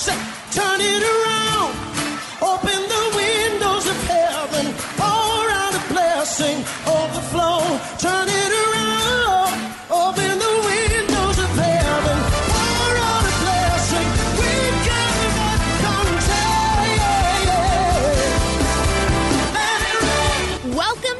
Turn it around. Open the windows of heaven. Pour out a blessing,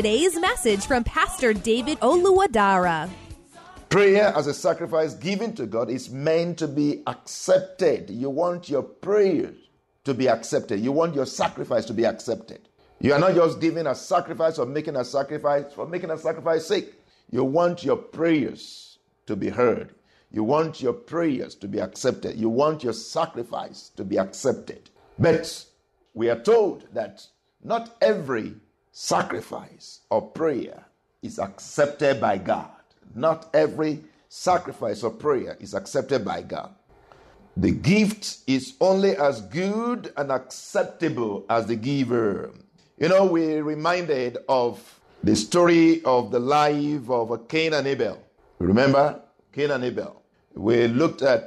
today's message from Pastor David Oluwadara. Prayer as a sacrifice given to God is meant to be accepted. You want your prayers to be accepted. You want your sacrifice to be accepted. You are not just giving a sacrifice or making a sacrifice for making a sacrifice sake. You want your prayers to be heard. You want your prayers to be accepted. You want your sacrifice to be accepted. But we are told that not every sacrifice or prayer is accepted by God. Not every sacrifice or prayer is accepted by God. The gift is only as good and acceptable as the giver. You know, we're reminded of the story of the life of Cain and Abel. Remember Cain and Abel? We looked at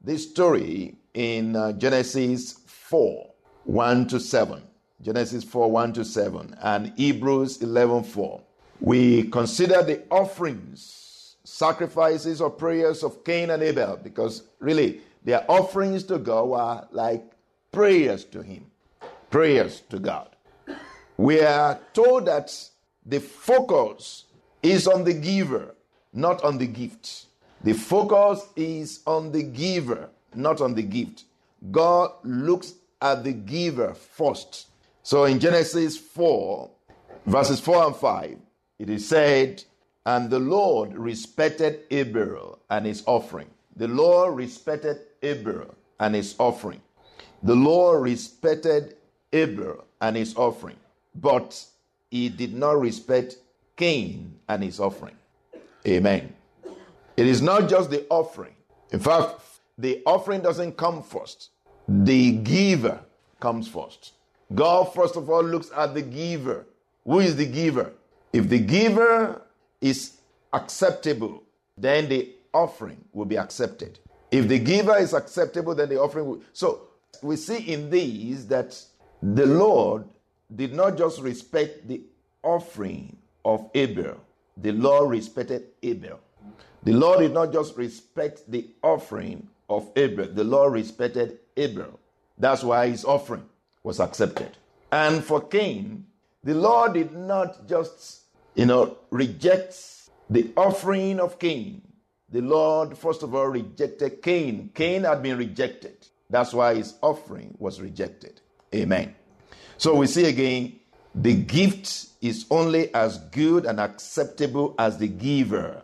this story in uh, Genesis 4 1 to 7. Genesis 4 1 to 7 and Hebrews 11 4. We consider the offerings, sacrifices, or prayers of Cain and Abel because really their offerings to God were like prayers to Him, prayers to God. We are told that the focus is on the giver, not on the gift. The focus is on the giver, not on the gift. God looks at the giver first. So in Genesis 4, verses 4 and 5, it is said, And the Lord respected Abel and his offering. The Lord respected Abel and his offering. The Lord respected Abel and his offering, but he did not respect Cain and his offering. Amen. It is not just the offering. In fact, the offering doesn't come first, the giver comes first. God, first of all, looks at the giver. Who is the giver? If the giver is acceptable, then the offering will be accepted. If the giver is acceptable, then the offering will. So we see in these that the Lord did not just respect the offering of Abel, the Lord respected Abel. The Lord did not just respect the offering of Abel, the Lord respected Abel. That's why his offering was accepted. And for Cain, the Lord did not just, you know, reject the offering of Cain. The Lord, first of all, rejected Cain. Cain had been rejected. That's why his offering was rejected. Amen. So we see again, the gift is only as good and acceptable as the giver.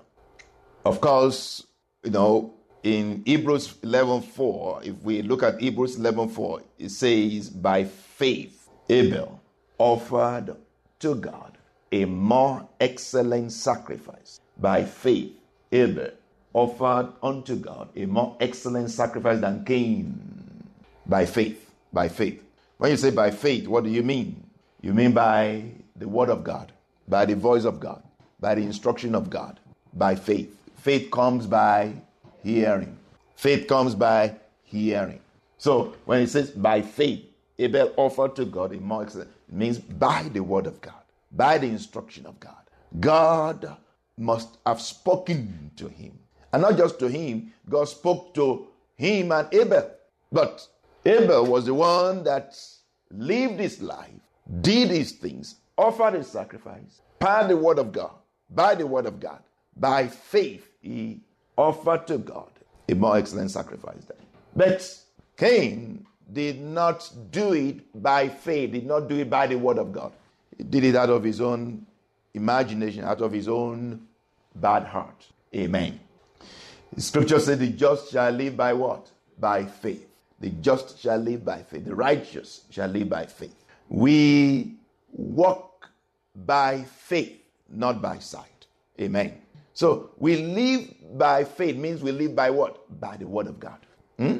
Of course, you know, in Hebrews 11:4, if we look at Hebrews 11:4, it says, "By faith Abel offered to God a more excellent sacrifice. By faith Abel offered unto God a more excellent sacrifice than Cain. By faith, by faith. When you say by faith, what do you mean? You mean by the word of God, by the voice of God, by the instruction of God, by faith. Faith comes by hearing. Faith comes by hearing. So when it says by faith, Abel offered to God a more it means by the word of God, by the instruction of God. God must have spoken to him. And not just to him, God spoke to him and Abel. But Abel was the one that lived his life, did his things, offered a sacrifice by the word of God, by the word of God. By faith, he offered to God a more excellent sacrifice. Than. But Cain did not do it by faith, did not do it by the word of God. He did it out of his own imagination, out of his own bad heart. Amen. The scripture says, The just shall live by what? By faith. The just shall live by faith. The righteous shall live by faith. We walk by faith, not by sight. Amen. So we live by faith means we live by what? By the word of God. Hmm?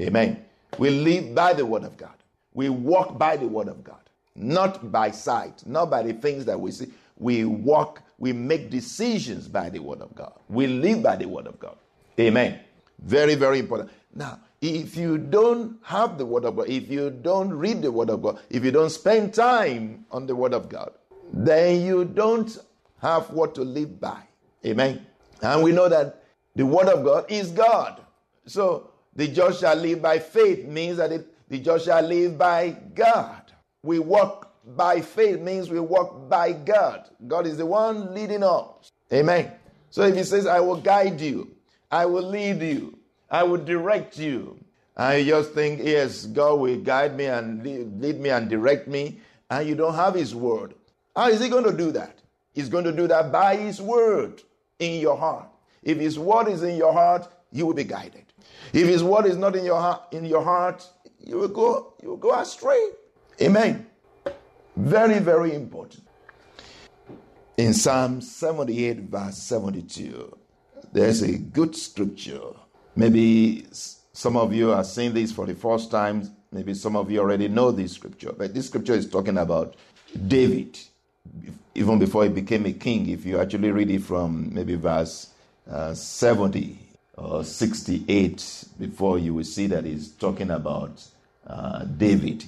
Amen. We live by the word of God. We walk by the word of God, not by sight, not by the things that we see. We walk, we make decisions by the word of God. We live by the word of God. Amen. Very, very important. Now, if you don't have the word of God, if you don't read the word of God, if you don't spend time on the word of God, then you don't have what to live by. Amen. And we know that the word of God is God. So the just shall live by faith means that it, the just shall live by God. We walk by faith means we walk by God. God is the one leading us. Amen. So if he says, I will guide you, I will lead you, I will direct you. You just think, yes, God will guide me and lead me and direct me, and you don't have His word. How is He going to do that? He's going to do that by His word in your heart. If His word is in your heart, you will be guided. If His word is not in your heart, in your heart, you will go, you will go astray. Amen. Very, very important. In Psalm 78, verse 72, there's a good scripture. Maybe some of you are seeing this for the first time. Maybe some of you already know this scripture. But this scripture is talking about David, even before he became a king. If you actually read it from maybe verse uh, 70 or 68, before you will see that he's talking about uh, David.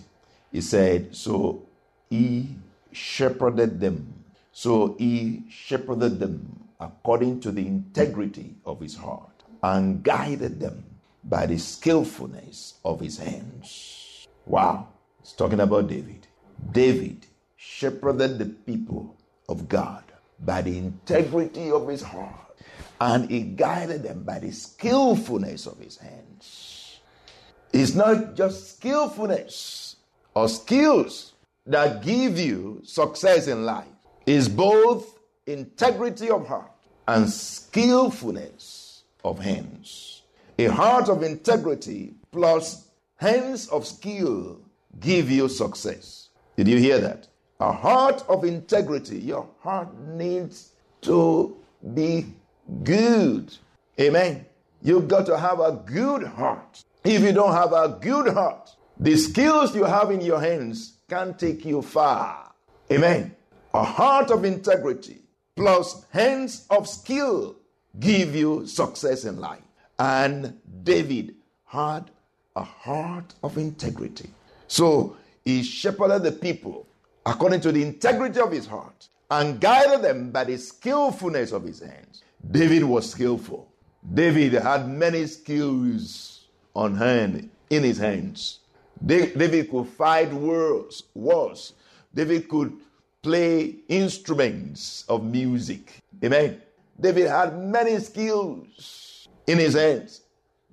He said, So he shepherded them. So he shepherded them according to the integrity of his heart and guided them by the skillfulness of his hands. Wow. It's talking about David. David shepherded the people of God by the integrity of his heart and he guided them by the skillfulness of his hands. It's not just skillfulness or skills that give you success in life, it's both integrity of heart and skillfulness of hands. A heart of integrity plus hands of skill give you success. Did you hear that? A heart of integrity, your heart needs to be good. Amen. You've got to have a good heart. If you don't have a good heart, the skills you have in your hands can take you far. Amen. A heart of integrity plus hands of skill give you success in life. And David had a heart of integrity. So he shepherded the people according to the integrity of his heart and guided them by the skillfulness of his hands. David was skillful. David had many skills on hand in his hands. David could fight wars, wars. David could play instruments of music. Amen. David had many skills in his hands,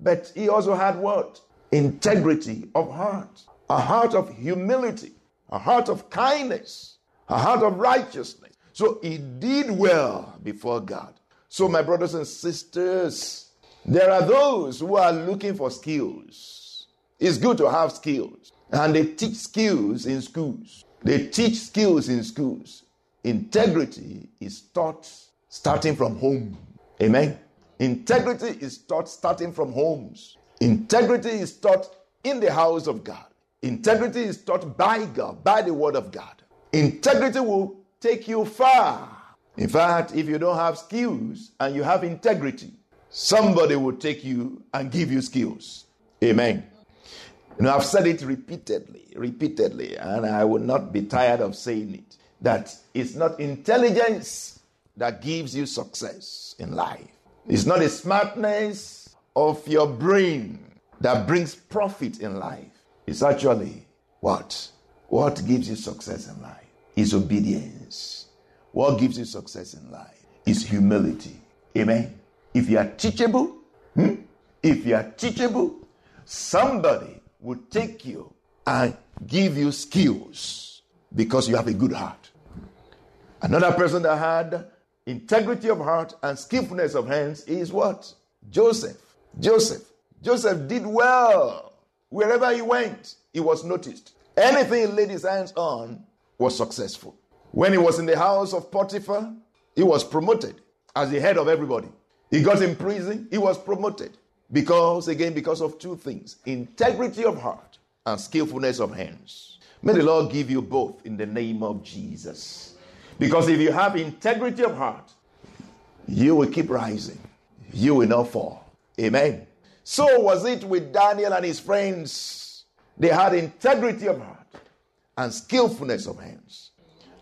but he also had what? Integrity of heart, a heart of humility, a heart of kindness, a heart of righteousness. So he did well before God. So, my brothers and sisters, there are those who are looking for skills. It's good to have skills, and they teach skills in schools. They teach skills in schools. Integrity is taught starting from home. Amen. Integrity is taught starting from homes. Integrity is taught in the house of God. Integrity is taught by God, by the word of God. Integrity will take you far in fact, if you don't have skills and you have integrity, somebody will take you and give you skills. Amen. You know, I've said it repeatedly, repeatedly, and I will not be tired of saying it that it's not intelligence that gives you success in life. It's not the smartness of your brain that brings profit in life is actually what? What gives you success in life is obedience. What gives you success in life is humility. Amen. If you are teachable, hmm? if you are teachable, somebody will take you and give you skills because you have a good heart. Another person that had integrity of heart and skillfulness of hands is what? Joseph. Joseph. Joseph did well. Wherever he went, he was noticed. Anything he laid his hands on was successful. When he was in the house of Potiphar, he was promoted as the head of everybody. He got in prison, he was promoted. Because, again, because of two things integrity of heart and skillfulness of hands. May the Lord give you both in the name of Jesus. Because if you have integrity of heart, you will keep rising, you will not fall. Amen. So was it with Daniel and his friends. They had integrity of heart and skillfulness of hands,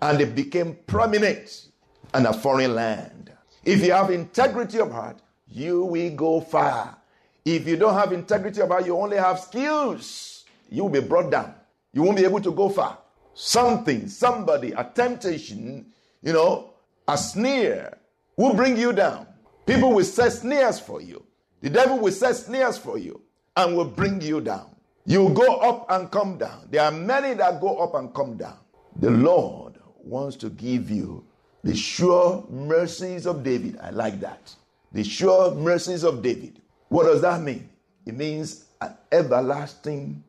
and they became prominent in a foreign land. If you have integrity of heart, you will go far. If you don't have integrity of heart, you only have skills, you will be brought down. You won't be able to go far. Something, somebody, a temptation, you know, a sneer will bring you down. People will set snares for you. The devil will set snares for you and will bring you down. You go up and come down. There are many that go up and come down. The Lord wants to give you the sure mercies of David. I like that. The sure mercies of David. What does that mean? It means an everlasting,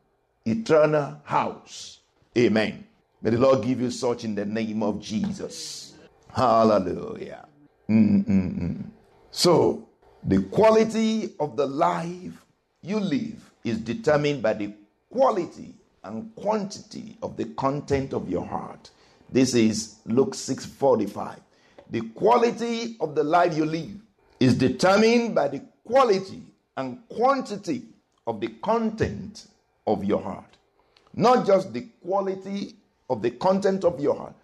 eternal house. Amen. May the Lord give you such in the name of Jesus. Hallelujah. Mm-mm-mm. So, the quality of the life you live is determined by the quality and quantity of the content of your heart. This is Luke 6:45. The quality of the life you live is determined by the quality and quantity of the content of your heart. Not just the quality of the content of your heart,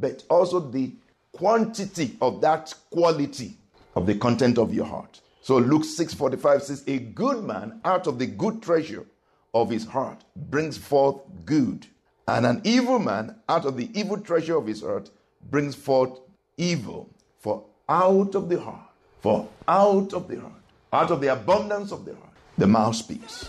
but also the quantity of that quality of the content of your heart. So Luke 6:45 says, "A good man out of the good treasure of his heart brings forth good, and an evil man out of the evil treasure of his heart brings forth evil. For out of the heart, for out of the heart, out of the abundance of the heart, the mouth speaks."